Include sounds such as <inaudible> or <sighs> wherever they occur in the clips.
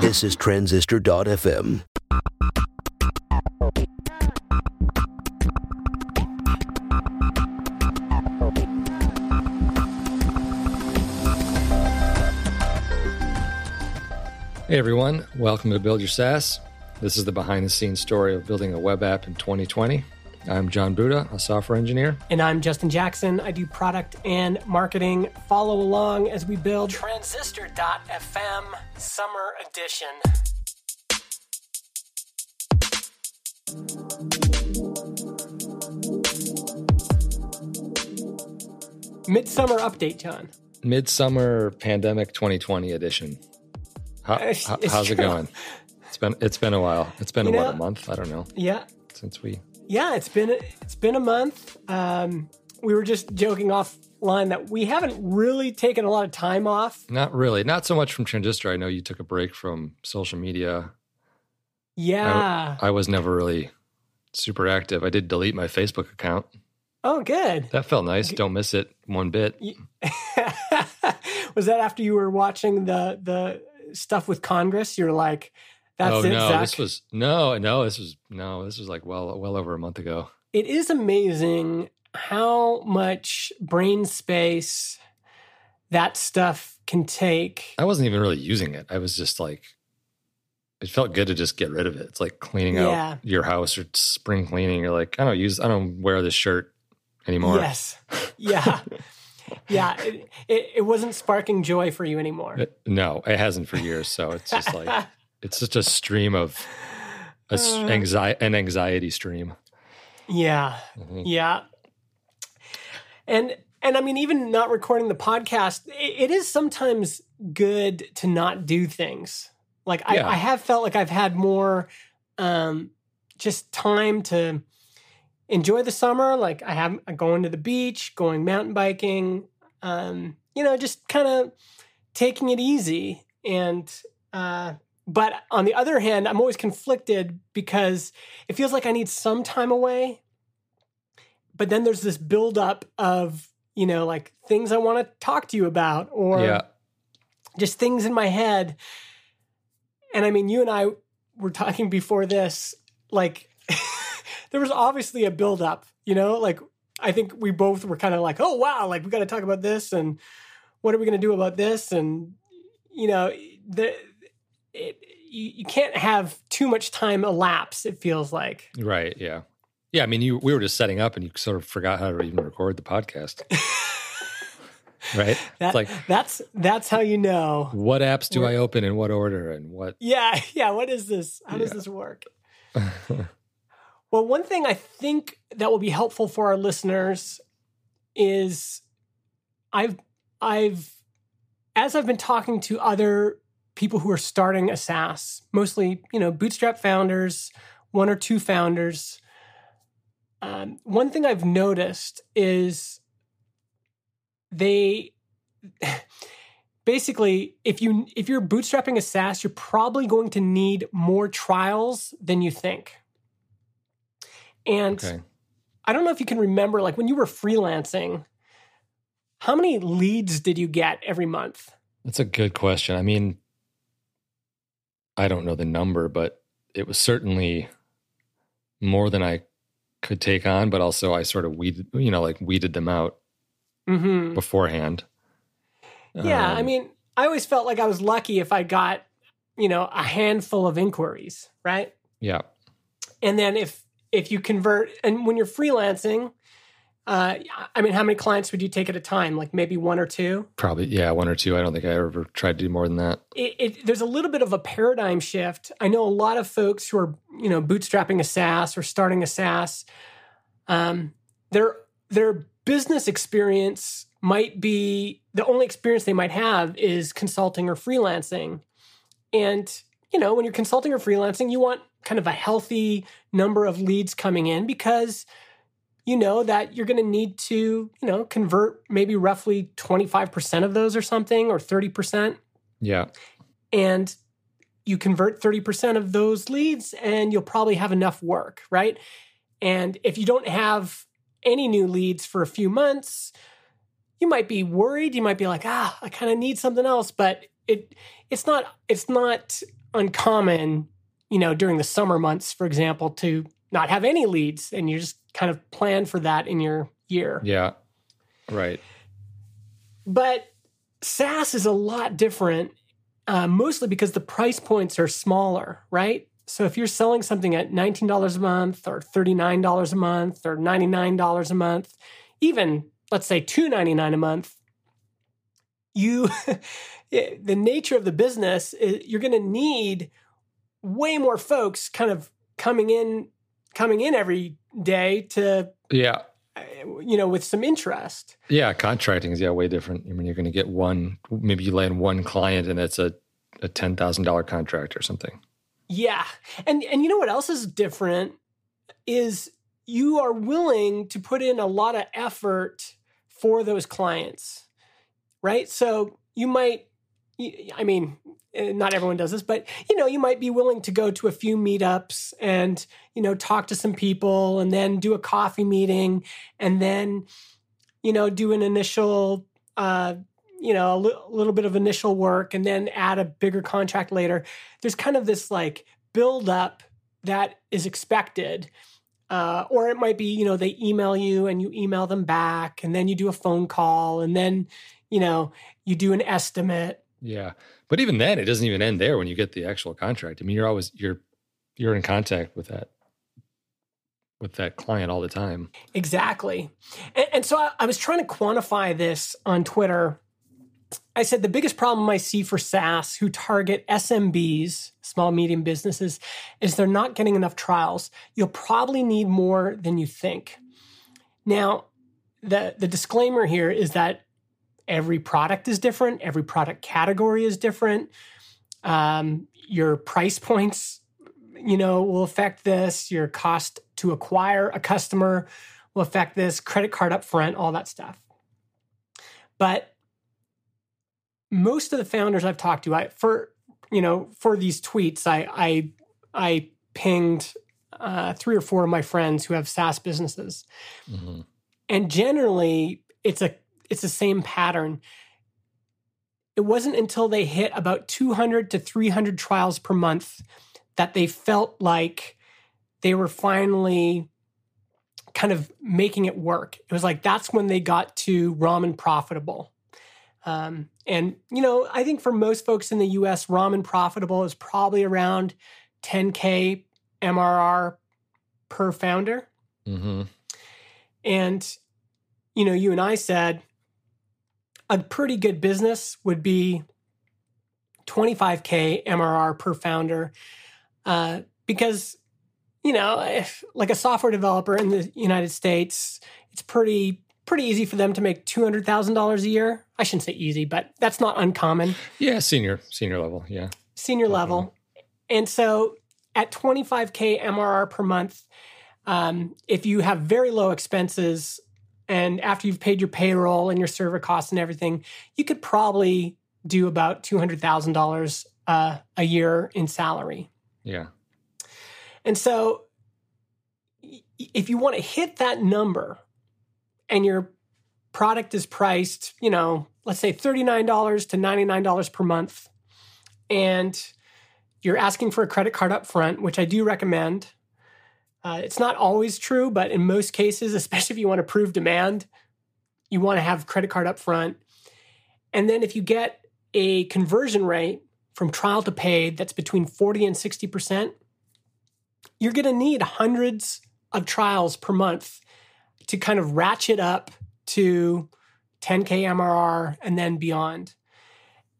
This is Transistor.fm. Hey everyone, welcome to Build Your SaaS. This is the behind the scenes story of building a web app in 2020. I'm Jon Buda, a software engineer. And I'm Justin Jackson. I do product and marketing. Follow along as we build Transistor.fm Summer Edition. Midsummer update, Jon. Midsummer Pandemic 2020 edition. How, It's- how- it's how's it going? It's been it's been a while. It's been You what a month. I don't know Yeah, since we. Yeah. It's been it's been a month. Um, we were just joking offline that we haven't really taken a lot of time off. Not really. Not so much from Transistor. I know you took a break from social media. Yeah. I was never really super active. I did delete my Facebook account. oh, good. That felt nice. Don't miss it one bit. <laughs> was that after you were watching the the stuff with Congress? You're like, that's oh it, no, Zach. this was no, no, this was no, this was like well, well over a month ago. it is amazing how much brain space that stuff can take. I wasn't even really using it. I was just like, it felt good to just get rid of it. It's like cleaning Yeah. out your house or spring cleaning. You're like, I don't use, I don't wear this shirt anymore. Yes. Yeah. <laughs> yeah. It, it, it wasn't sparking joy for you anymore. It- no, it hasn't for years. So it's just like, <laughs> it's just a stream of a Uh. anxiety, an anxiety stream. Yeah. Mhm. Yeah. And and I mean even not recording the podcast, it, it is sometimes good to not do things. Like I, Yeah. I have felt like I've had more um just time to enjoy the summer. Like I have I'm going to the beach, going mountain biking, um, you know, just kind of taking it easy. And uh but on the other hand, I'm always conflicted because it feels like I need some time away. But then there's this buildup of, you know, like things I want to talk to you about or Yeah. just things in my head. And I mean, you and I were talking before this, like <laughs> there was obviously a buildup, you know, like I think we both were kind of like, oh wow, like we got to talk about this and what are we going to do about this? And you know, the it, you, you can't have too much time elapse. It feels like. Right. Yeah. Yeah. I mean, you, we were just setting up and you sort of forgot how to even record the podcast. <laughs> right. That, it's like, that's that's how you know. what apps do I open in what order and what? Yeah, <laughs> yeah. What is this? How does this work? <laughs> Well, one thing I think that will be helpful for our listeners is I've I've as I've been talking to other people who are starting a SaaS, mostly you know bootstrap founders, one or two founders. Um, one thing I've noticed is they <laughs> basically if you if you're bootstrapping a SaaS, you're probably going to need more trials than you think. And okay. I don't know if you can remember, like when you were freelancing, how many leads did you get every month? That's a good question. I mean, I don't know the number, but it was certainly more than I could take on, but also I sort of weeded, you know, like weeded them out Mm-hmm. beforehand. Yeah, I Um, mean, I always felt like I was lucky if I got, you know, a handful of inquiries, right? yeah. And then if if you convert, and when you're freelancing, uh, I mean, how many clients would you take at a time? Like maybe one or two? Probably, yeah, one or two. I don't think I ever tried to do more than that. it, it, there's a little bit of a paradigm shift. I know a lot of folks who are, you know, bootstrapping a SaaS or starting a SaaS. Um, their their business experience might be the only experience they might have is consulting or freelancing, and you know, when you're consulting or freelancing, you want kind of a healthy number of leads coming in because you know that you're going to need to, you know, convert maybe roughly 25% of those or something or 30% Yeah. and you convert 30% of those leads and you'll probably have enough work, right? And if you don't have any new leads for a few months, you might be worried. You might be like, ah, I kind of need something else, but it it's not it's not uncommon, you know, during the summer months, for example, to not have any leads, and you're just kind of plan for that in your year. Yeah, right. But SaaS is a lot different, uh, mostly because the price points are smaller, right? So if you're selling something at $19 a month or $39 a month or $99 a month, even let's say 299 a month, you <laughs> the nature of the business is you're going to need way more folks kind of coming in coming in every day to yeah you know with some interest yeah contracting is yeah way different i mean you're going to get one maybe you land one client and it's a, a $10000 contract or something yeah. And and you know what else is different is you are willing to put in a lot of effort for those clients. Right? So you might I mean, not everyone does this, but you know, you might be willing to go to a few meetups and, you know, talk to some people and then do a coffee meeting and then you know, do an initial uh you know, a li- little bit of initial work and then add a bigger contract later. There's kind of this like build up that is expected. Uh, or it might be, you know, they email you and you email them back, and then you do a phone call, and then, you know, you do an estimate. Yeah, but even then, it doesn't even end there when you get the actual contract. I mean, you're always you're you're in contact with that with that client all the time. Exactly, and, and so I, I was trying to quantify this on Twitter I said the biggest problem I see for SaaS who target SMBs, small medium businesses, is they're not getting enough trials. You'll probably need more than you think. Now, the the disclaimer here is that every product is different, every product category is different. Um, your price <laughs> points, you know, will affect this. Your cost to acquire a customer will affect this. Credit card upfront, all that stuff. But most of the founders I've talked to, I for you know for these tweets, I I I pinged uh, three or four of my friends who have SaaS businesses, mm-hmm. and generally it's a it's the same pattern. It wasn't until they hit about 200 to 300 trials per month that they felt like they were finally kind of making it work. It was like that's when they got to ramen profitable. Um, and, you know, I think for most folks in the US, ramen profitable is probably around 10K MRR per founder. Mm-hmm. And, you know, you and I said a pretty good business would be 25K MRR per founder. Uh, because, you know, if, like a software developer in the United States, it's pretty pretty easy for them to make $200,000 a year. I shouldn't say easy, but that's not uncommon. Yeah, senior, senior level. Yeah. Senior Definitely. level. And so at 25K MRR per month, um, if you have very low expenses and after you've paid your payroll and your server costs and everything, you could probably do about $200,000 uh, a year in salary. Yeah. And so if you want to hit that number, and your product is priced, you know, let's say $39 to $99 per month, and you're asking for a credit card up front, which I do recommend. Uh, it's not always true, but in most cases, especially if you want to prove demand, you want to have credit card up front. And then if you get a conversion rate from trial to paid that's between 40 and 60%, you're going to need hundreds of trials per month to kind of ratchet up to 10K MRR and then beyond.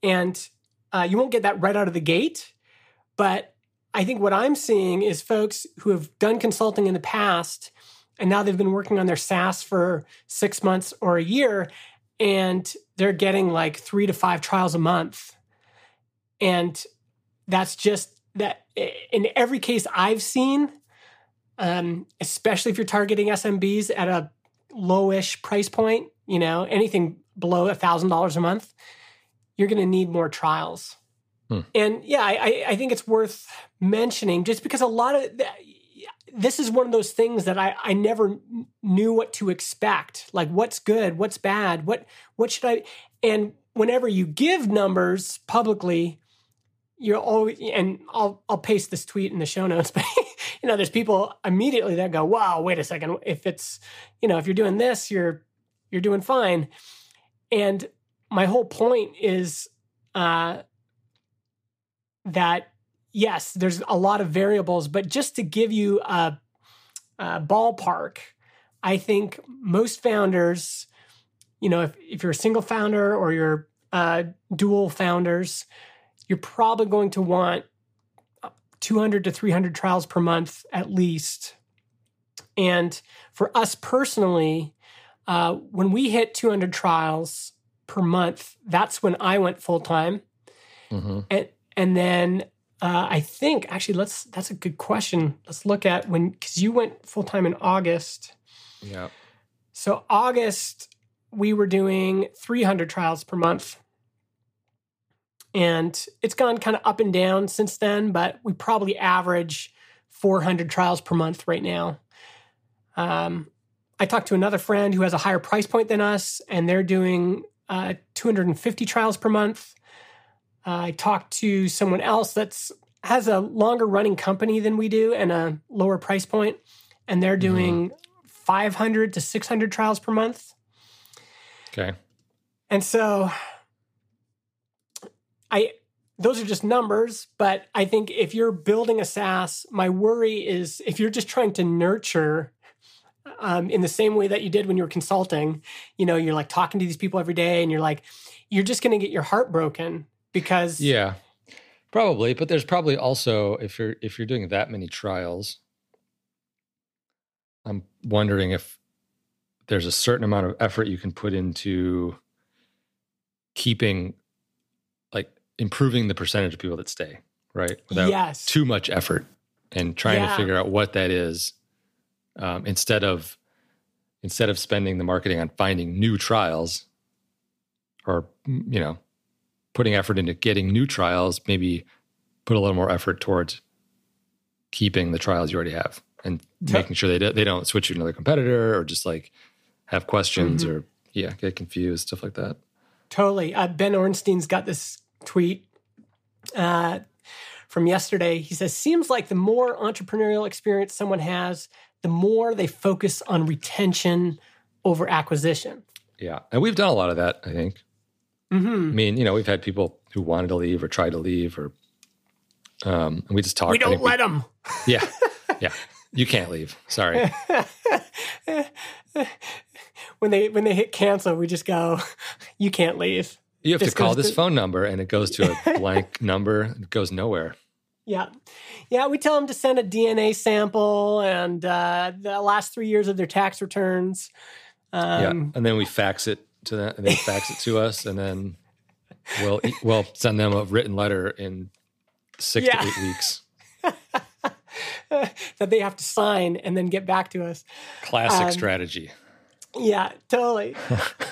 And uh, you won't get that right out of the gate. But I think what I'm seeing is folks who have done consulting in the past and now they've been working on their SaaS for six months or a year and they're getting like three to five trials a month. And that's just that in every case I've seen, um, especially if you're targeting SMBs at a lowish price point, you know, anything below a thousand dollars a month, you're going to need more trials. Hmm. And yeah, I, I think it's worth mentioning just because a lot of this is one of those things that I, I never knew what to expect. Like what's good, what's bad, what what should I and whenever you give numbers publicly, you're always and I'll I'll paste this tweet in the show notes, <laughs> but you know, there's people immediately that go, Wow, wait a second. If it's you know, if you're doing this, you're you're doing fine. And my whole point is uh that yes, there's a lot of variables, but just to give you a, a ballpark, I think most founders, you know, if, if you're a single founder or you're uh, dual founders, you're probably going to want 200 to 300 trials per month at least. And for us personally, uh, when we hit 200 trials per month, that's when I went full time. Mm-hmm. And and then uh, I think actually, let's. That's a good question. Let's look at when because you went full time in August. Yeah. So August, we were doing 300 trials per month, and it's gone kind of up and down since then. But we probably average 400 trials per month right now. Um, I talked to another friend who has a higher price point than us, and they're doing uh, 250 trials per month. I talked to someone else that's has a longer running company than we do and a lower price point, and they're mm-hmm. doing mm. 500 to 600 trials per month. Okay. And so I those are just numbers, but I think if you're building a SaaS, my worry is if you're just trying to nurture um, in the same way that you did when you were consulting, you know, you're like talking to these people every day and you're like, you're just going to get your heart broken because yeah probably but there's probably also if you're if you're doing that many trials i'm wondering if there's a certain amount of effort you can put into keeping like improving the percentage of people that stay right without yes. too much effort and trying yeah. to figure out what that is um, instead of instead of spending the marketing on finding new trials or you know putting effort into getting new trials, maybe put a little more effort towards keeping the trials you already have and making sure they do, they don't switch you to another competitor or just like have questions mm-hmm. or yeah get confused stuff like that. Totally. Uh, ben Orenstein's got this tweet uh, from yesterday. He says, "Seems like the more entrepreneurial experience someone has, the more they focus on retention over acquisition." Yeah, and we've done a lot of that. I think Mm-hmm. I mean, you know, we've had people who wanted to leave or tried to leave, or um, and we just talked. We don't let we, them. <laughs> Yeah, yeah. You can't leave. Sorry. <laughs> when they when they hit cancel, we just go. <laughs> You can't leave. You have to call this to, phone number, and it goes to a blank number. It goes nowhere. Yeah, yeah. We tell them to send a DNA sample and uh, the last three years of their tax returns. Um, yeah, and then we fax it to them, and they fax it to us, and then we'll we'll send them a written letter in six yeah. to eight weeks. <laughs> that they have to sign and then get back to us. Classic um, strategy. Yeah, totally.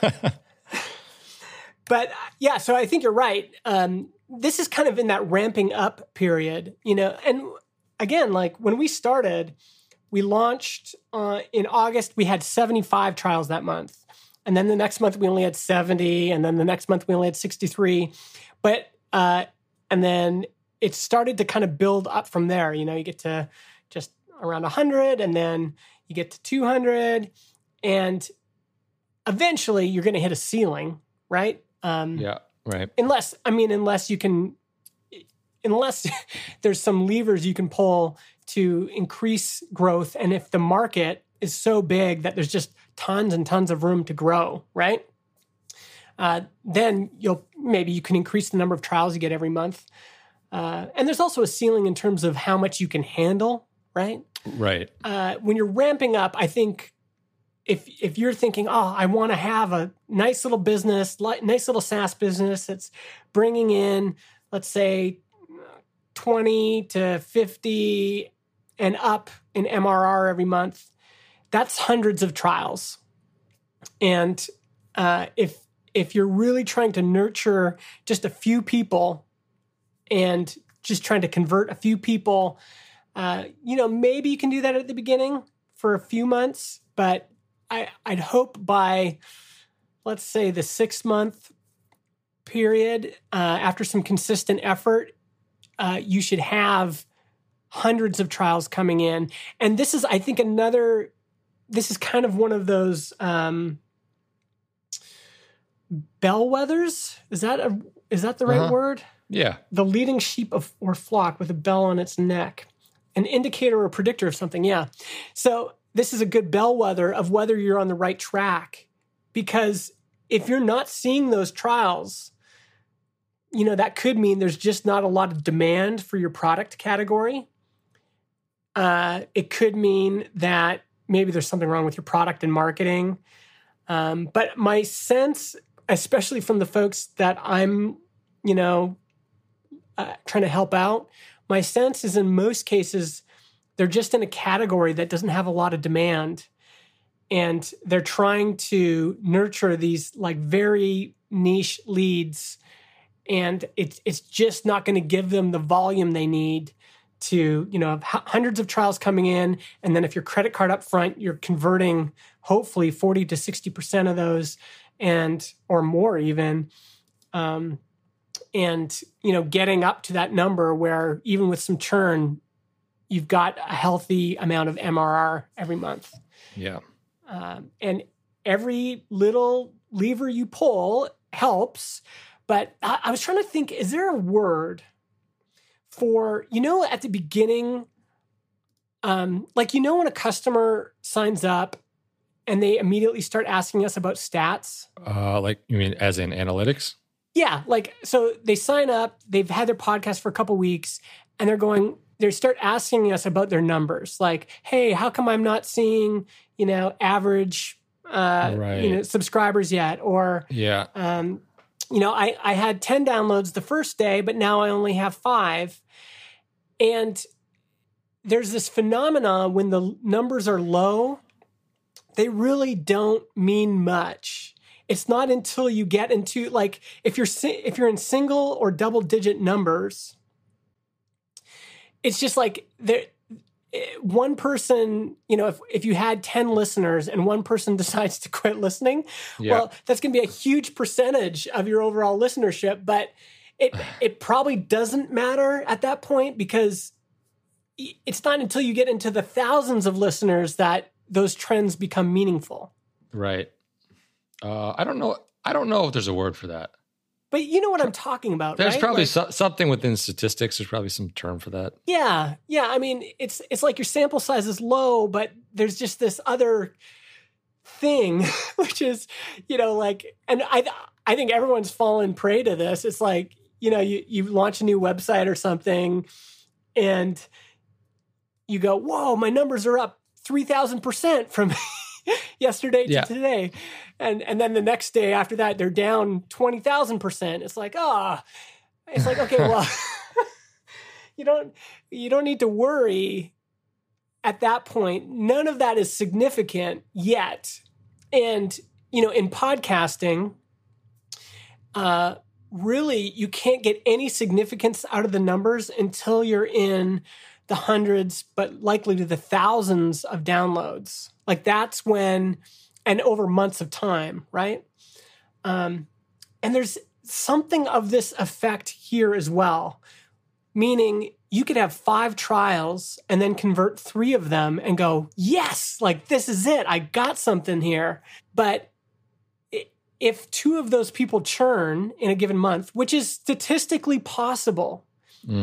<laughs> but yeah, so I think you're right. Um, this is kind of in that ramping up period, you know. And again, like when we started, we launched uh, in August. We had 75 trials that month. And then the next month we only had 70. And then the next month we only had 63. But, uh, and then it started to kind of build up from there. You know, you get to just around 100 and then you get to 200. And eventually you're going to hit a ceiling, right? Um, yeah, right. Unless, I mean, unless you can, unless <laughs> there's some levers you can pull to increase growth. And if the market is so big that there's just tons and tons of room to grow, right? Uh, then you'll maybe you can increase the number of trials you get every month. Uh, and there's also a ceiling in terms of how much you can handle, right? Right. Uh, when you're ramping up, I think if if you're thinking, oh, I want to have a nice little business, nice little SaaS business that's bringing in, let's say, twenty to fifty and up in MRR every month, that's hundreds of trials. And uh, if if you're really trying to nurture just a few people and just trying to convert a few people Uh, you know, maybe you can do that at the beginning for a few months, but I, I'd hope by, let's say, the six month period, uh, after some consistent effort, uh, you should have hundreds of trials coming in. And this is, I think, another, this is kind of one of those um, bellwethers. Is that a, is that the right Uh-huh. word? Yeah. the leading sheep of or flock with a bell on its neck an indicator or predictor of something yeah so this is a good bellwether of whether you're on the right track because if you're not seeing those trials you know that could mean there's just not a lot of demand for your product category uh, it could mean that maybe there's something wrong with your product and marketing um, but my sense especially from the folks that i'm you know uh, trying to help out. My sense is in most cases, they're just in a category that doesn't have a lot of demand. And they're trying to nurture these like very niche leads. And it's, it's just not going to give them the volume they need to, you know, hundreds of trials coming in. And then if your credit card up front, you're converting hopefully 40 to 60% of those and, or more even. Um, and you know getting up to that number where even with some churn you've got a healthy amount of mrr every month Yeah. um, and every little lever you pull helps but I, I was trying to think is there a word for you know at the beginning um, like you know when a customer signs up and they immediately start asking us about stats Uh, like you mean as in analytics? yeah, like so they sign up, they've had their podcast for a couple weeks, and they're going, they start asking us about their numbers. Like, hey, how come I'm not seeing, you know, average uh you know subscribers yet? Or Yeah. um, you know, I, I had 10 downloads the first day, but now I only have five. And there's this phenomena when the numbers are low, they really don't mean much. It's not until you get into like if you're if you're in single or double digit numbers, it's just like there one person, you know, if, if you had 10 listeners and one person <laughs> decides to quit listening, Yeah. well, that's going to be a huge percentage of your overall listenership, but it <sighs> it probably doesn't matter at that point because it's not until you get into the thousands of listeners that those trends become meaningful. right. Uh, I don't know. I don't know if there's a word for that. But you know what I'm talking about, There's right? probably Like- so, something within statistics. There's probably some term for that. Yeah, yeah. I mean, it's it's like your sample size is low, but there's just this other thing, <laughs> which is, you know, like, and I I think everyone's fallen prey to this. It's like, you know, you you launch a new website or something, and you go, whoa, my numbers are up three thousand percent from <laughs> <laughs> yesterday to Yeah. today, and and then the next day after that they're down twenty thousand percent. It's like, ah, it's like okay, well. <laughs> <laughs> you don't you don't need to worry at that point none of that is significant yet and you know in podcasting uh really you can't get any significance out of the numbers until you're in the hundreds but likely to the thousands of downloads like that's when and over months of time right um and there's something of this effect here as well meaning you could have five trials and then convert three of them and go, yes, like this is it. I got something here. But if two of those people churn in a given month, which is statistically possible,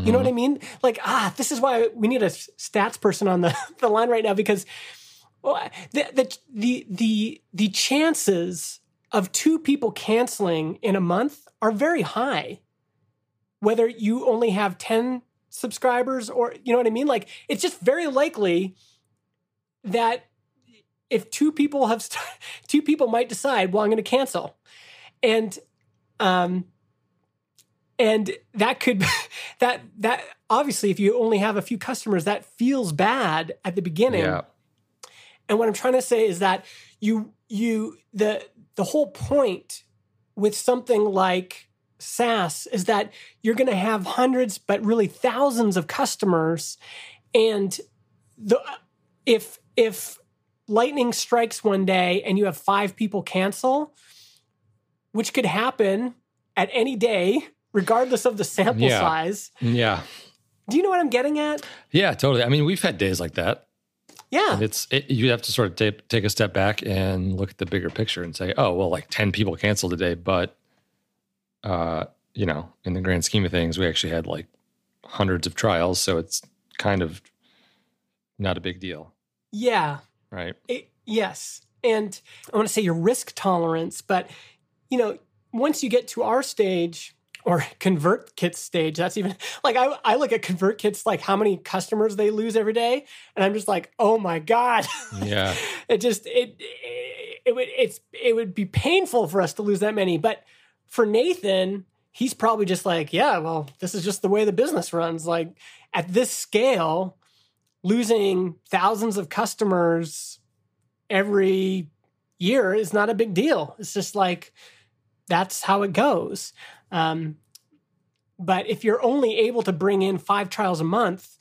you know what I mean? Like, ah, this is why we need a stats person on the, <laughs> the line right now because well, the, the, the, the, the chances of two people canceling in a month are very high whether you only have 10 subscribers or you know what I mean? Like it's just very likely that if two people have st- <laughs> two people might decide, well, I'm going to cancel. And um and that could <laughs> that that obviously if you only have a few customers that feels bad at the beginning. Yeah. And what I'm trying to say is that you you the the whole point with something like SaaS is that you're going to have hundreds but really thousands of customers And the if if lightning strikes one day and you have five people cancel, which could happen at any day, regardless of the sample Yeah. size. Yeah. Do you know what I'm getting at? Yeah, totally. I mean, we've had days like that. Yeah. And it's it, you have to sort of take take a step back and look at the bigger picture and say, oh, well, like ten people canceled today, but uh, you know, in the grand scheme of things, we actually had like hundreds of trials, so it's kind of not a big deal, Yeah. right? It, yes. And I want to say your risk tolerance, but you know, once you get to our stage or ConvertKit's stage, that's even like I, I look at ConvertKit's like how many customers they lose every day, and I'm just like, oh my god, Yeah, <laughs> it just it it, it would it's it would be painful for us to lose that many, but for Nathan, he's probably just like, yeah, well, this is just the way the business runs. Like at this scale, losing thousands of customers every year is not a big deal. It's just like that's how it goes. Um, but if you're only able to bring in five trials a month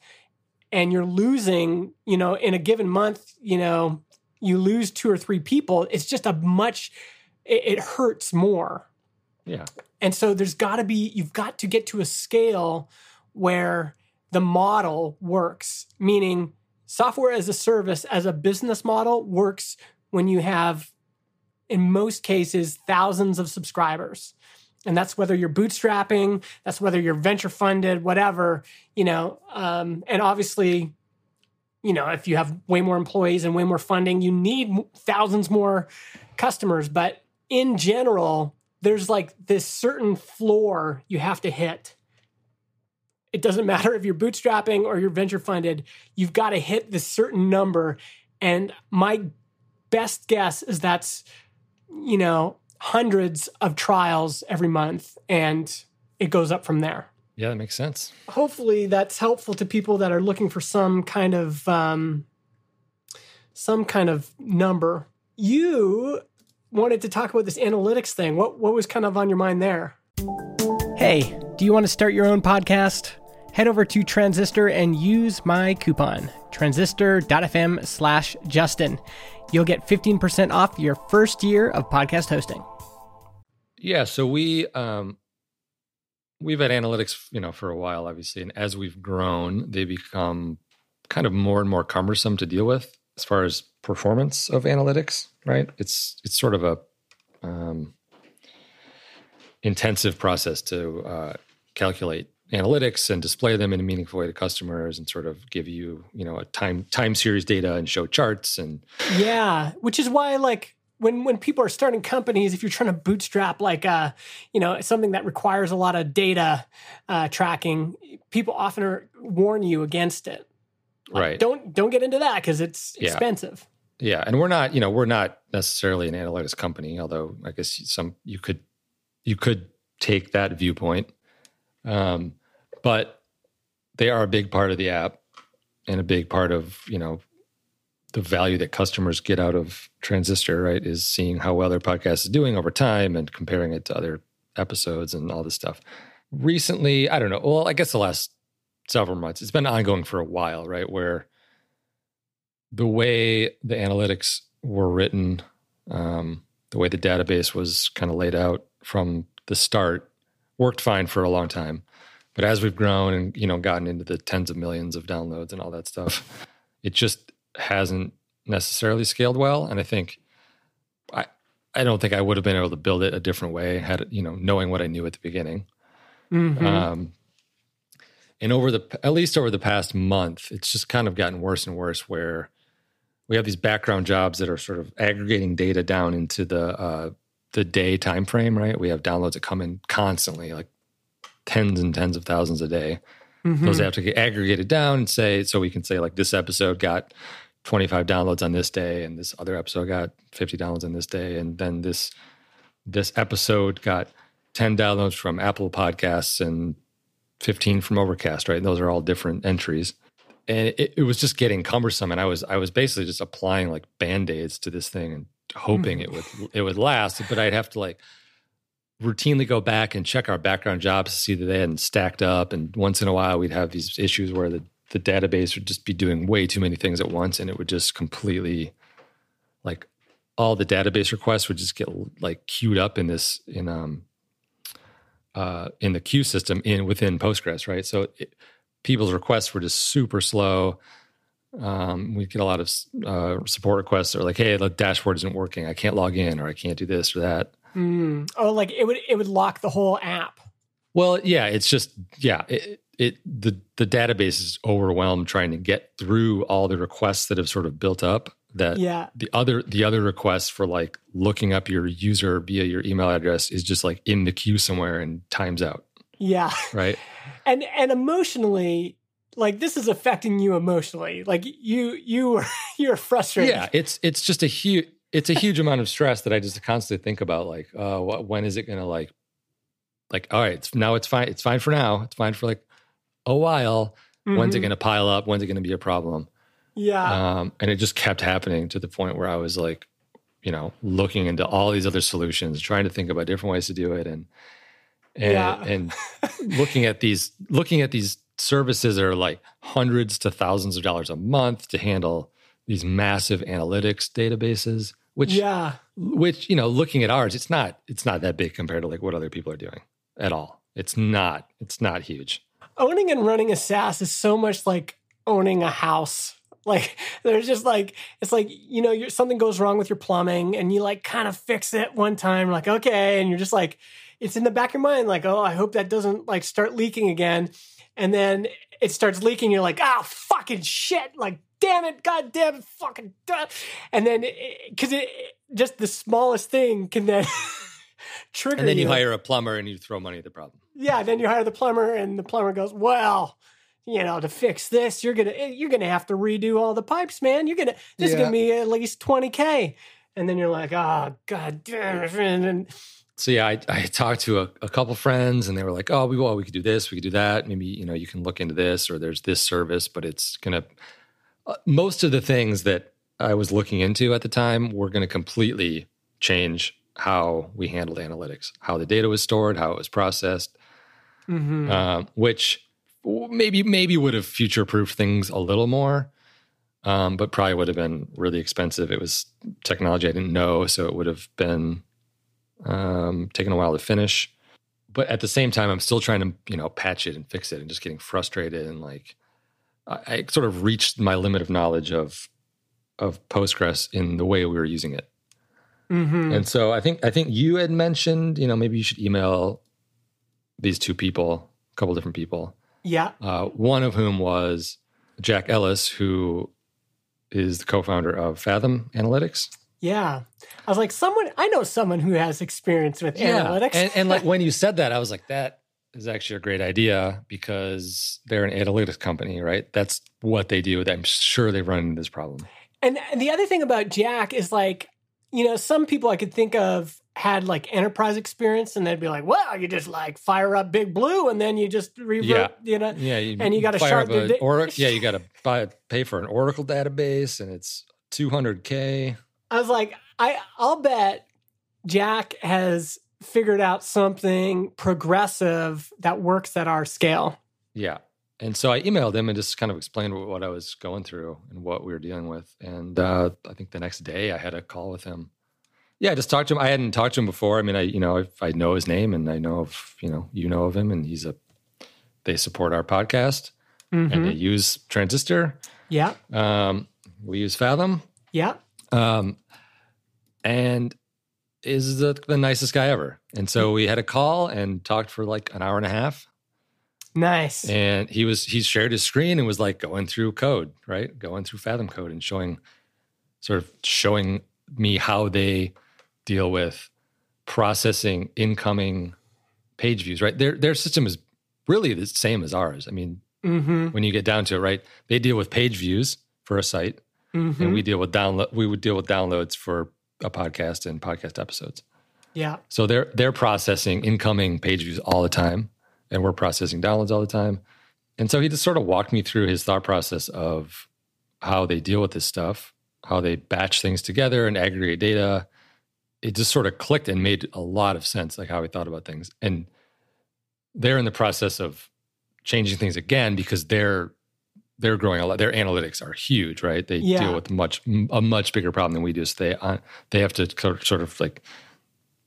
and you're losing, you know, in a given month, you know, you lose two or three people, it's just a much, it, it hurts more. yeah, And so there's got to be, you've got to get to a scale where the model works, meaning software as a service, as a business model, works when you have, in most cases, thousands of subscribers. And that's whether you're bootstrapping, that's whether you're venture funded, whatever, you know. Um, and obviously, you know, if you have way more employees and way more funding, you need thousands more customers. But in general, there's like this certain floor you have to hit. It doesn't <laughs> matter if you're bootstrapping or you're venture funded, you've got to hit this certain number. And my best guess is that's, you know, hundreds of trials every month and it goes up from there. yeah. That makes sense. Hopefully that's helpful to people that are looking for some kind of um, some kind of number. You wanted to talk about this analytics thing. What what was kind of on your mind there? Hey, do you want to start your own podcast? Head over to Transistor and use my coupon, transistor.fm slash Justin. You'll get 15% off your first year of podcast hosting. Yeah, so we um we've had analytics, you know, for a while obviously, and as we've grown, they become kind of more and more cumbersome to deal with as far as performance of analytics, right? It's it's sort of a um intensive process to uh calculate analytics and display them in a meaningful way to customers and sort of give you, you know, a time time series data and show charts and Yeah, which is why like when when people are starting companies, if you're trying to bootstrap like uh, you know, something that requires a lot of data uh, tracking, people often are, warn you against it. Like, right. Don't don't get into that because it's Yeah. expensive. Yeah, and we're not, you know, we're not necessarily an analytics company, although I guess some you could you could take that viewpoint. Um, but they are a big part of the app and a big part of, you know, the value that customers get out of Transistor, right, is seeing how well their podcast is doing over time and comparing it to other episodes and all this stuff. Recently, I don't know, well, I guess the last several months, it's been ongoing for a while, right, where the way the analytics were written, um, the way the database was kind of laid out from the start, worked fine for a long time. But as we've grown and you know gotten into the tens of millions of downloads and all that stuff, it just hasn't necessarily scaled well. And I think I I don't think I would have been able to build it a different way had you know knowing what I knew at the beginning. Mhm. Um, and over the at least over the past month, it's just kind of gotten worse and worse. Where we have these background jobs that are sort of aggregating data down into the uh, the day time frame. Right, we have downloads that come in constantly, like tens and tens of thousands a day. Mhm. Those have to get aggregated down and say so we can say like this episode got 25 downloads on this day and this other episode got 50 downloads on this day and then this this episode got 10 downloads from Apple Podcasts and 15 from Overcast, right? And those are all different entries. And it, it was just getting cumbersome and I was I was basically just applying like band-aids to this thing and hoping mm. it would it would last, but I'd have to like routinely go back and check our background jobs to see that they hadn't stacked up. And once in a while, we'd have these issues where the the database would just be doing way too many things at once and it would just completely like all the database requests would just get like queued up in this in um uh in the queue system in within postgres right so it, people's requests were just super slow um, we get a lot of uh, support requests or like hey the dashboard isn't working i can't log in or i can't do this or that Mm. Oh, like it would it would lock the whole app. well yeah it's just yeah it, it the the database is overwhelmed trying to get through all the requests that have sort of built up that Yeah. the other the other requests for like looking up your user via your email address is just like in the queue somewhere and times out Yeah. right <laughs> And and emotionally, like this is affecting you emotionally. Like you you were <laughs> you're frustrated. yeah it's it's just a huge it's a huge amount of stress that i just constantly think about like uh what, when is it gonna like like all right it's, now it's fine it's fine for now it's fine for like a while when's it Mhm. gonna pile up when's it gonna be a problem Yeah. um and it just kept happening to the point where i was like you know looking into all these other solutions trying to think about different ways to do it and and Yeah. and <laughs> looking at these looking at these services that are like hundreds to thousands of dollars a month to handle these massive analytics databases which yeah. which you know looking at ours it's not it's not that big compared to like what other people are doing at all it's not it's not huge Owning and running a SaaS is so much like owning a house. <laughs> Like there's just like it's like you know you're, something goes wrong with your plumbing and you like kind of fix it one time like okay and you're just like it's in the back of your mind like oh I hope that doesn't like start leaking again and then it starts leaking you're like ah fucking shit like damn it god damn it fucking duh. and then because it, just the smallest thing can then <laughs> trigger and then you hire a plumber and you throw money at the problem yeah, then you hire the plumber, and the plumber goes, "Well, you know, to fix this, you're gonna you're gonna have to redo all the pipes, man. You're gonna this is Yeah. gonna be at least twenty k." And then you're like, "Oh, god damn it!" And so yeah, I, I talked to a, a couple friends and they were like, "Oh, we well, we could do this, we could do that. Maybe you know you can look into this, or there's this service, but it's gonna." Uh, most of the things that I was looking into at the time were going to completely change how we handled analytics, how the data was stored, how it was processed, Mhm. um, which maybe maybe would have future proofed things a little more, um, but probably would have been really expensive. It was technology I didn't know, so it would have been um, taken a while to finish. But at the same time, I'm still trying to you know patch it and fix it, and just getting frustrated and like I, I sort of reached my limit of knowledge of of Postgres in the way we were using it. Mhm. And so I think I think you had mentioned, you know, maybe you should email these two people, a couple different people. yeah, Uh, one of whom was Jack Ellis, who is the co-founder of Fathom Analytics. yeah. I was like, someone I know someone who has experience with analytics. and, and like <laughs> when you said that, I was like, that is actually a great idea because they're an analytics company, right? That's what they do. I'm sure they've run into this problem. And the other thing about Jack is like, you know, some people I could think of had like enterprise experience and they'd be like, well, you just like fire up Big Blue and then you just revert, Yeah. you know. Yeah, you And you gotta fire shard up the da- or, <laughs> yeah, you got to buy pay for an Oracle database, and it's 200k. I was like, I I'll bet Jack has figured out something progressive that works at our scale. Yeah. And so I emailed him and just kind of explained what, I was going through and what we were dealing with. And uh, I think the next day I had a call with him. Yeah, I just talked to him. I hadn't talked to him before. I mean, I you know I know his name and I know of you know you know of him and he's a they support our podcast and Mhm. they use Transistor. Yeah, Um, we use Fathom. yeah, um, and is the, the nicest guy ever. And so we had a call and talked for like an hour and a half. Nice. And he was he shared his screen and was like going through code, right? Going through Fathom code and showing, sort of showing me how they deal with processing incoming page views. Right, their their system is really the same as ours. I mean, mm-hmm, when you get down to it, right? They deal with page views for a site mm-hmm. and we deal with download we would deal with downloads for a podcast and podcast episodes yeah, so they're they're processing incoming page views all the time and we're processing downloads all the time and so he just sort of walked me through his thought process of how they deal with this stuff how they batch things together and aggregate data it just sort of clicked and made a lot of sense like how he thought about things and they're in the process of changing things again because they're they're growing a lot. Their analytics are huge, right? They Yeah. deal with much a much bigger problem than we do. So they uh, they have to sort of like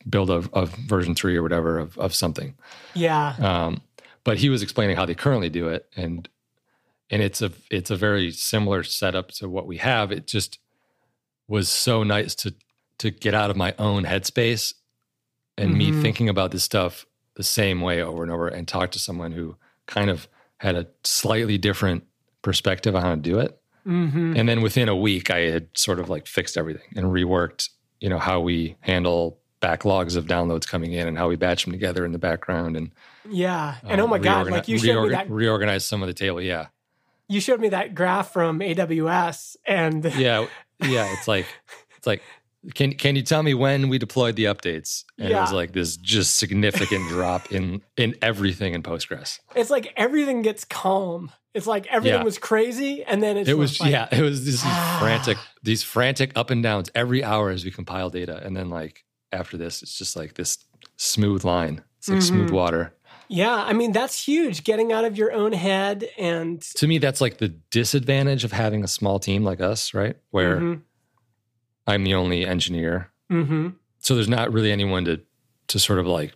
build a, a version three or whatever of of something. Yeah. Um, but he was explaining how they currently do it, and and it's a it's a very similar setup to what we have. It just was so nice to to get out of my own headspace and Mhm. me thinking about this stuff the same way over and over, and talk to someone who kind of had a slightly different perspective on how to do it. hmm And then within a week, I had sort of like fixed everything and reworked, you know, how we handle backlogs of downloads coming in and how we batch them together in the background and Yeah. And uh, oh my God, like you showed me that reorganize some of the table. Yeah, you showed me that graph from AWS and <laughs> yeah, yeah. It's like it's like can can you tell me when we deployed the updates? And it was like this just significant <laughs> drop in in everything in Postgres. it's like everything gets calm. It's like everything Yeah. was crazy and then it's It was like, yeah, it was this Ah. frantic these frantic up and downs every hour as we compile data, and then like after this, it's just like this smooth line. It's like smooth Mhm. water. Yeah, I mean that's huge getting out of your own head and to me that's like the disadvantage of having a small team like us right where Mhm. i'm the only engineer Mhm. so there's not really anyone to to sort of like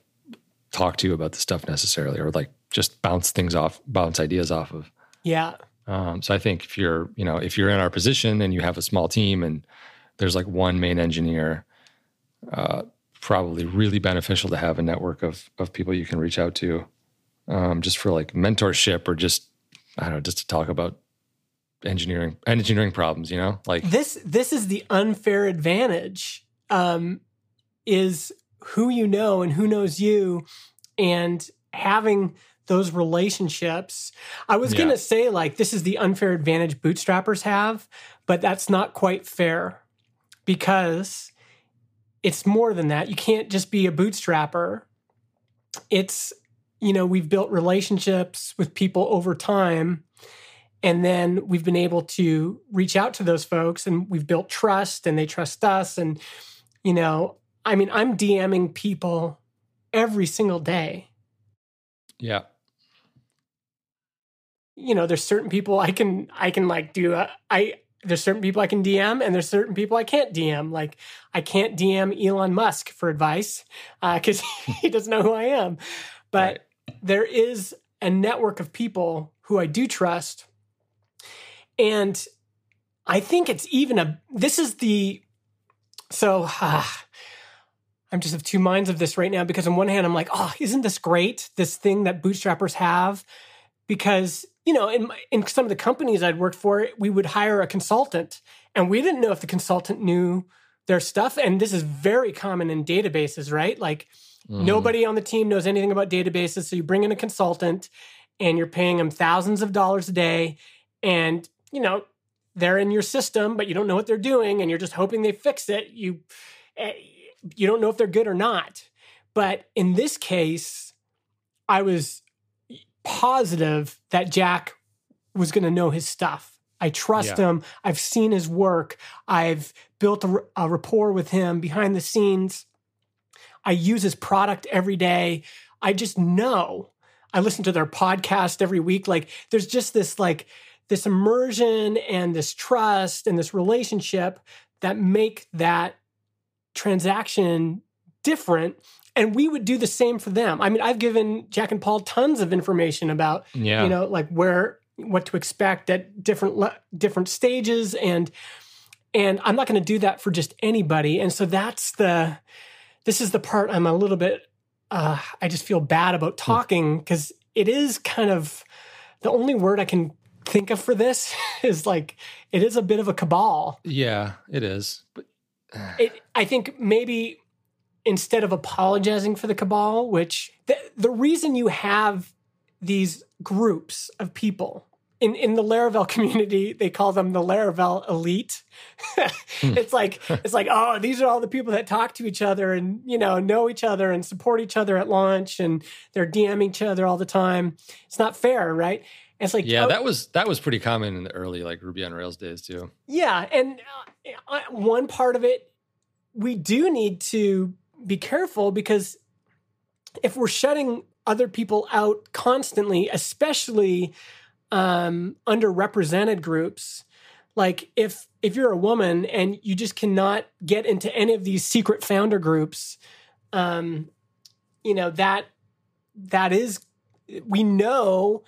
talk to you about the stuff necessarily or like just bounce things off bounce ideas off of Yeah. um, so i think if you're you know if you're in our position and you have a small team and there's like one main engineer uh, probably really beneficial to have a network of of people you can reach out to um, just for like mentorship or just i don't know just to talk about engineering engineering problems you know like This this is the unfair advantage. Um is who you know and who knows you and having those relationships. I was Yeah. going to say like this is the unfair advantage bootstrappers have, but that's not quite fair because it's more than that. You can't just be a bootstrapper. It's you know, we've built relationships with people over time and then we've been able to reach out to those folks and we've built trust and they trust us and you know, I mean, I'm DMing people every single day yeah you know there's certain people i can i can like do a, i there's certain people i can dm and there's certain people i can't dm like i can't dm elon musk for advice because <laughs> he doesn't know who i am. But Right. there is a network of people who i do trust. And i think it's even a this is the so ah, <sighs> i'm just of two minds of this right now because on one hand i'm like oh isn't this great this thing that bootstrappers have? Because you know in my- in some of the companies I'd worked for we would hire a consultant and we didn't know if the consultant knew their stuff and this is very common in databases right? Like Mhm. nobody on the team knows anything about databases so you bring in a consultant and you're paying them thousands of dollars a day and you know they're in your system but you don't know what they're doing and you're just hoping they fix it. You eh, you don't know if they're good or not. But in this case i was positive that jack was going to know his stuff. I trust Yeah. him. I've seen his work. I've built a rapport with him behind the scenes. I use his product every day. I just know. I listen to their podcast every week. Like there's just this like this immersion and this trust and this relationship that make that transaction different and we would do the same for them. I mean i've given jack and paul tons of information about yeah. you know like where what to expect at different le- different stages. And and i'm not going to do that for just anybody. And so that's the this is the part i'm a little bit uh i just feel bad about talking because it is kind of the only word i can think of for this <laughs> is like it is a bit of a cabal. Yeah it is. But <sighs> it, I think maybe instead of apologizing for the cabal, which the, the reason you have these groups of people in, in the Laravel <laughs> community, they call them the Laravel elite. it's like it's like oh, these are all the people that talk to each other and you know know each other and support each other at launch and they're DMing each other all the time. It's not fair, right? It's like yeah oh, that was that was pretty common in the early like ruby on rails days too Yeah, and uh, one part of it, we do need to be careful because if we're shutting other people out constantly, especially um, underrepresented groups, like if if you're a woman and you just cannot get into any of these secret founder groups, um, you know that that is we know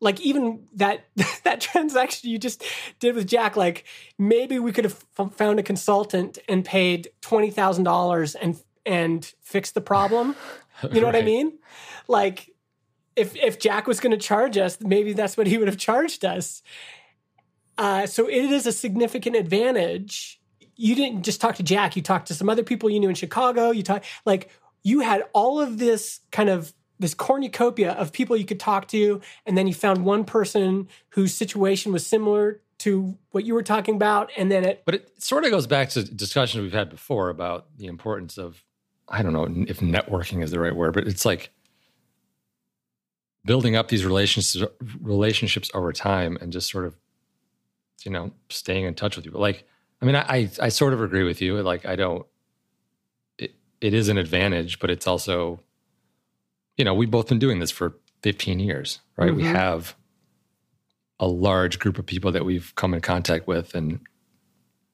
like even that <laughs> that transaction you just did with Jack, like maybe we could have found a consultant and paid twenty thousand dollars and and fix the problem. You know right. what I mean? Like if if Jack was going to charge us, maybe that's what he would have charged us. Uh, so it is a significant advantage. You didn't just talk to Jack; you talked to some other people you knew in Chicago. You talked like you had all of this kind of this cornucopia of people you could talk to, and then you found one person whose situation was similar to what you were talking about, and then it. But it sort of goes back to discussions we've had before about the importance of, I don't know if networking is the right word, but it's like building up these relationships relationships over time and just sort of, you know, staying in touch with people. Like, I mean, I I sort of agree with you. Like, I don't. It, it is an advantage, but it's also you know, we've both been doing this for 15 years, right? Mm-hmm. We have a large group of people that we've come in contact with and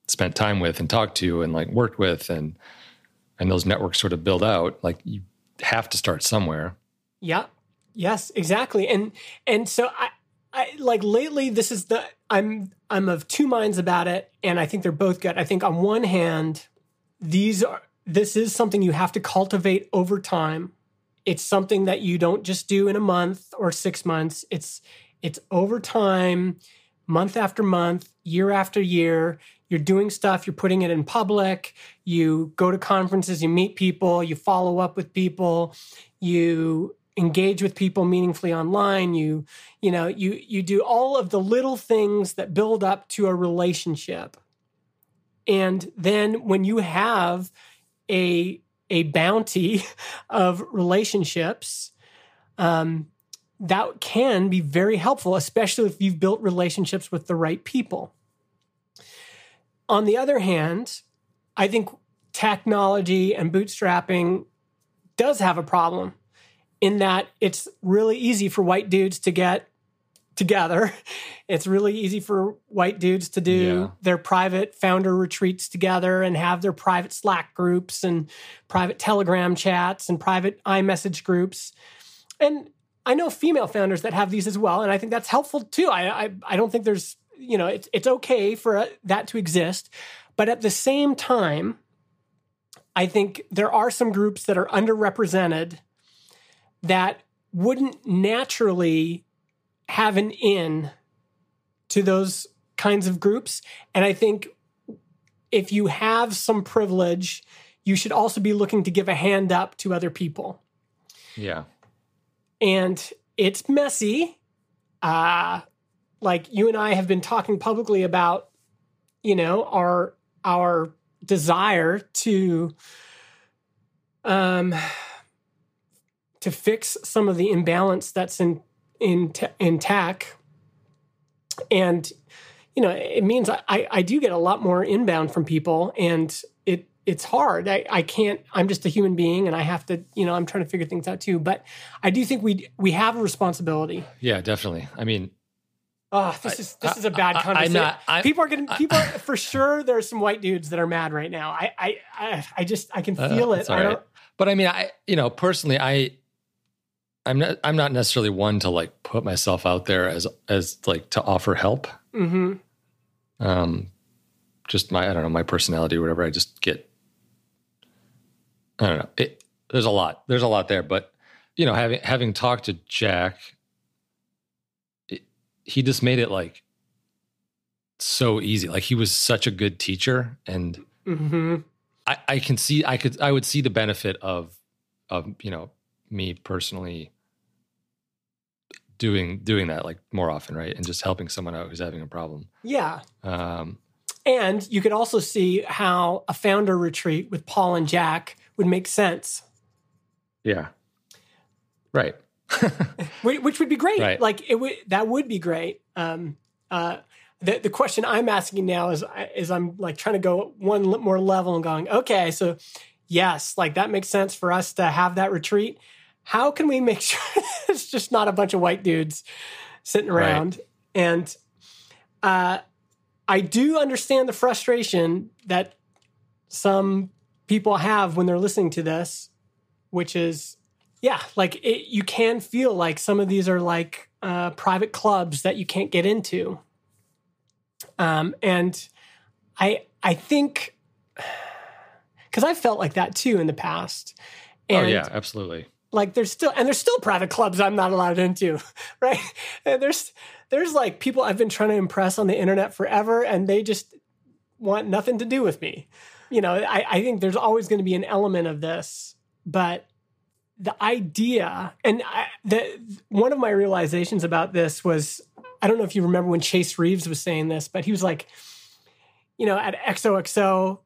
spent time with and talked to and like worked with and and those networks sort of build out like you have to start somewhere. Yeah. Yes exactly. And and so i i like lately this is the i'm i'm of two minds about it and i think they're both good. I think on one hand these are this is something you have to cultivate over time. It's something that you don't just do in a month or six months. It's it's over time, month after month, year after year. You're doing stuff, you're putting it in public, you go to conferences, you meet people, you follow up with people, you engage with people meaningfully online, you you know, you you do all of the little things that build up to a relationship. And then when you have a a bounty <laughs> of relationships um, that can be very helpful, especially if you've built relationships with the right people. On the other hand, I think technology and bootstrapping does have a problem in that it's really easy for white dudes to get together. <laughs> It's really easy for white dudes to do yeah. their private founder retreats together and have their private Slack groups and private Telegram chats and private iMessage groups. And I know female founders that have these as well, and I think that's helpful too. I I, I don't think there's you know it's it's okay for uh, that to exist, but at the same time, I think there are some groups that are underrepresented that wouldn't naturally have an in to those kinds of groups. And I think if you have some privilege, you should also be looking to give a hand up to other people. Yeah. And it's messy. Uh like you and I have been talking publicly about, you know, our our desire to um to fix some of the imbalance that's in in in tech, and you know it means I I do get a lot more inbound from people, and it it's hard. I, I can't. I'm just a human being, and I have to. You know, I'm trying to figure things out too. But I do think we we have a responsibility. Yeah, definitely. I mean, Oh, this is this is a bad conversation. Not, people are getting people are, <laughs> for sure. There are some white dudes that are mad right now. I I I, I just I can uh, feel uh, it. I right. But I mean, I you know personally, I I'm not I'm not necessarily one to like put myself out there as as like to offer help. Mm-hmm. Um, just my I don't know my personality or whatever. I just get I don't know. It, there's a lot. There's a lot there, but you know, having having talked to Jack, he just made it like so easy. Like he was such a good teacher, and mm-hmm. I, I can see I could I would see the benefit of of you know me personally doing doing that like more often, right? And just helping someone out who's having a problem. Yeah. Um, and you could also see how a founder retreat with Paul and Jack would make sense. Yeah. Right. <laughs> Which would be great. Right. Like it would that would be great. Um, uh, the the question I'm asking now is is I'm like trying to go one more level and going, okay, so yes, like that makes sense for us to have that retreat how can we make <laughs> sure it's just not a bunch of white dudes sitting around. Right. And uh, I do understand the frustration that some people have when they're listening to this, which is, yeah, like it, you can feel like some of these are like uh, private clubs that you can't get into. Um, and I, I think, <sighs> because I felt like that too in the past. Oh, and oh yeah, absolutely. Like there's still and there's still private clubs I'm not allowed into, <laughs> right? And there's there's like people I've been trying to impress on the internet forever, and they just want nothing to do with me. You know, I, I think there's always going to be an element of this, but the idea and I, the one of my realizations about this was I don't know if you remember when Chase Reeves was saying this, but he was like, you know, at XOXO,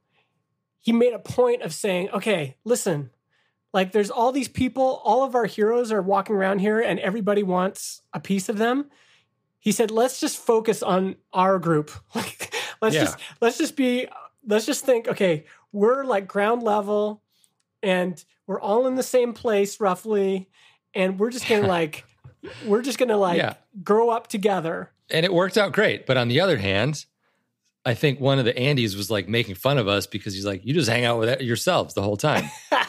he made a point of saying, okay, listen, like there's all these people, all of our heroes are walking around here and everybody wants a piece of them. He said, let's just focus on our group. <laughs> Like let's yeah. just let's just be let's just think, okay, we're like ground level and we're all in the same place roughly. And we're just gonna <laughs> like we're just gonna like yeah. grow up together. And it worked out great. But on the other hand, I think one of the Andys was like making fun of us because he's like, you just hang out with yourselves the whole time. <laughs>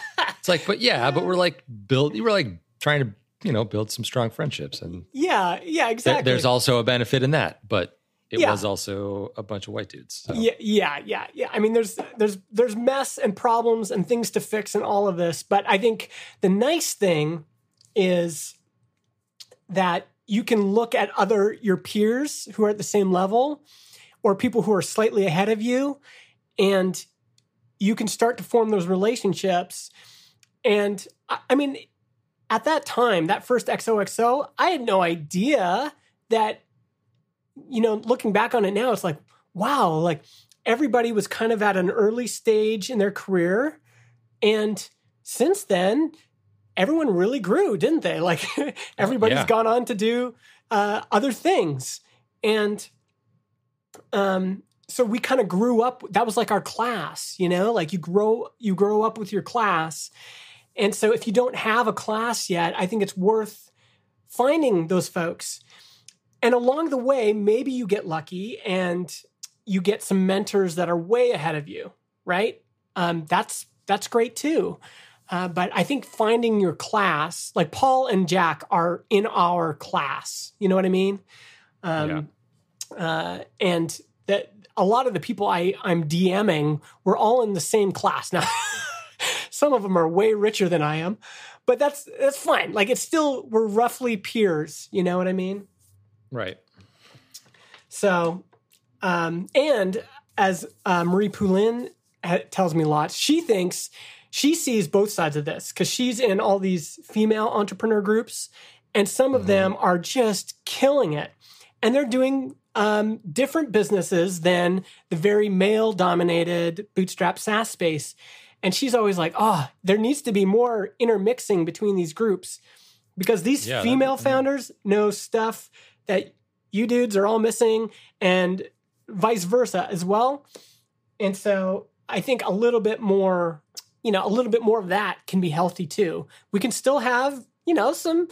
It's like, but yeah, but we're like build. You were like trying to, you know, build some strong friendships, and yeah, yeah, exactly. there's also a benefit in that, but it yeah. was also a bunch of white dudes. So. Yeah, yeah, yeah, yeah. I mean, there's there's there's mess and problems and things to fix and all of this, but I think the nice thing is that you can look at other your peers who are at the same level or people who are slightly ahead of you and you can start to form those relationships and I mean, at that time, that first XOXO, I had no idea that, you know, looking back on it now, it's like, wow, like everybody was kind of at an early stage in their career. And since then, everyone really grew, didn't they? <laughs> Like everybody's yeah. gone on to do uh, other things. And um, so we kind of grew up. That was like our class, you know, like you grow, you grow up with your class. And so if you don't have a class yet, I think it's worth finding those folks. And along the way, maybe you get lucky and you get some mentors that are way ahead of you, right? Um, that's that's great too. Uh, but I think finding your class, like Paul and Jack, are in our class. You know what I mean? Um, yeah. uh, and that a lot of the people I I'm DMing were all in the same class now. <laughs> Some of them are way richer than I am, but that's that's fine. Like it's still we're roughly peers. You know what I mean? Right. So, um, and as uh, Marie Poulin ha- tells me lots, she thinks she sees both sides of this because she's in all these female entrepreneur groups, and some of mm-hmm. them are just killing it, and they're doing um, different businesses than the very male dominated bootstrap SaaS space. And she's always like, oh, there needs to be more intermixing between these groups because these yeah, female that, founders know stuff that you dudes are all missing and vice versa as well. And so I think a little bit more, you know, a little bit more of that can be healthy too. We can still have, you know, some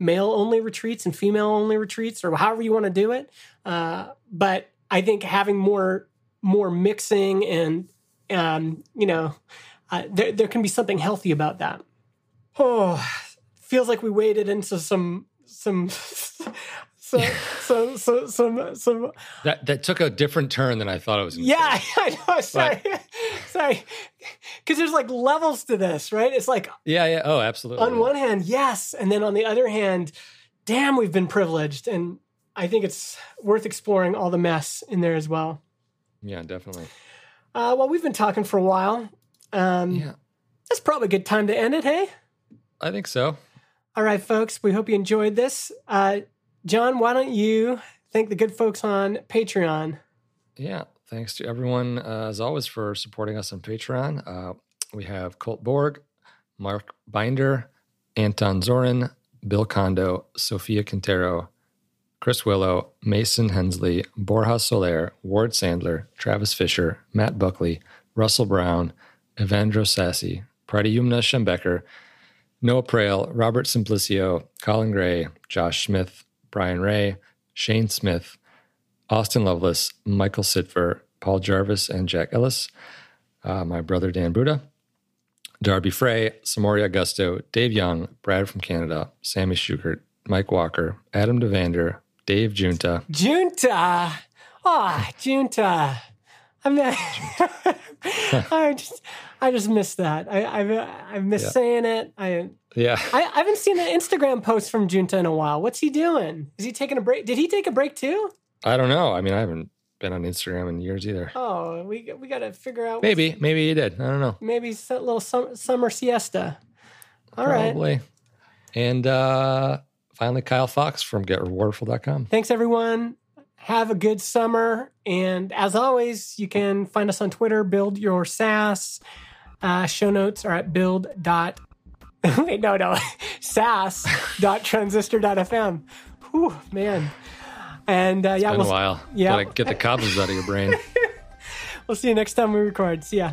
male only retreats and female only retreats or however you want to do it. Uh, but I think having more more mixing and um, you know, uh, there there can be something healthy about that. Oh, <sighs> feels like we waded into some some. <laughs> So, so, so, some, some. That that took a different turn than I thought it was. Gonna Yeah, <laughs> I know. Sorry, but, <laughs> sorry, because there's like levels to this, right? It's like, yeah, yeah. Oh, absolutely. On one hand, yes, and then on the other hand, damn, we've been privileged, and I think it's worth exploring all the mess in there as well. Yeah, definitely. Uh, well, we've been talking for a while. Um, yeah. That's probably a good time to end it, hey? I think so. All right, folks. We hope you enjoyed this. Uh, Jon, why don't you thank the good folks on Patreon? Yeah. Thanks to everyone, uh, as always, for supporting us on Patreon. Uh, we have Colt Borg, Mark Binder, Anton Zorin, Bill Kondo, Sophia Quintero, Chris Willow, Mason Hensley, Borja Soler, Ward Sandler, Travis Fisher, Matt Buckley, Russell Brown, Evandro Sassi, Pradyumna Schembecker, Noah Prale, Robert Simplicio, Colin Gray, Josh Smith, Brian Ray, Shane Smith, Austin Lovelace, Michael Sitver, Paul Jarvis, and Jack Ellis, uh, my brother Dan Buda, Darby Frey, Samori Augusto, Dave Young, Brad from Canada, Sammy Schukert, Mike Walker, Adam Devander, Dave Junta. Junta. Ah, Junta. I mean, <laughs> <laughs> I just, I just missed that. I, I've, I've missed Yeah. saying it. I, Yeah. I, I haven't seen an Instagram post from Junta in a while. What's he doing? Is he taking a break? Did he take a break too? I don't know. I mean, I haven't been on Instagram in years either. Oh, we we got to figure out. Maybe, maybe he did. I don't know. maybe a little sum, summer siesta. All right. Probably. And uh, finally, Kyle Fox from GetRewardful.com. Thanks, everyone. Have a good summer. And as always, you can find us on Twitter, Build Your SaaS. Uh, show notes are at build. Dot, <laughs> wait, no, no. <laughs> SaaS.transistor.fm. <laughs> Whew, man. And uh, yeah, Been we'll, a while. yeah. Gotta get the cobwebs out of your brain. we'll see you next time we record. See ya.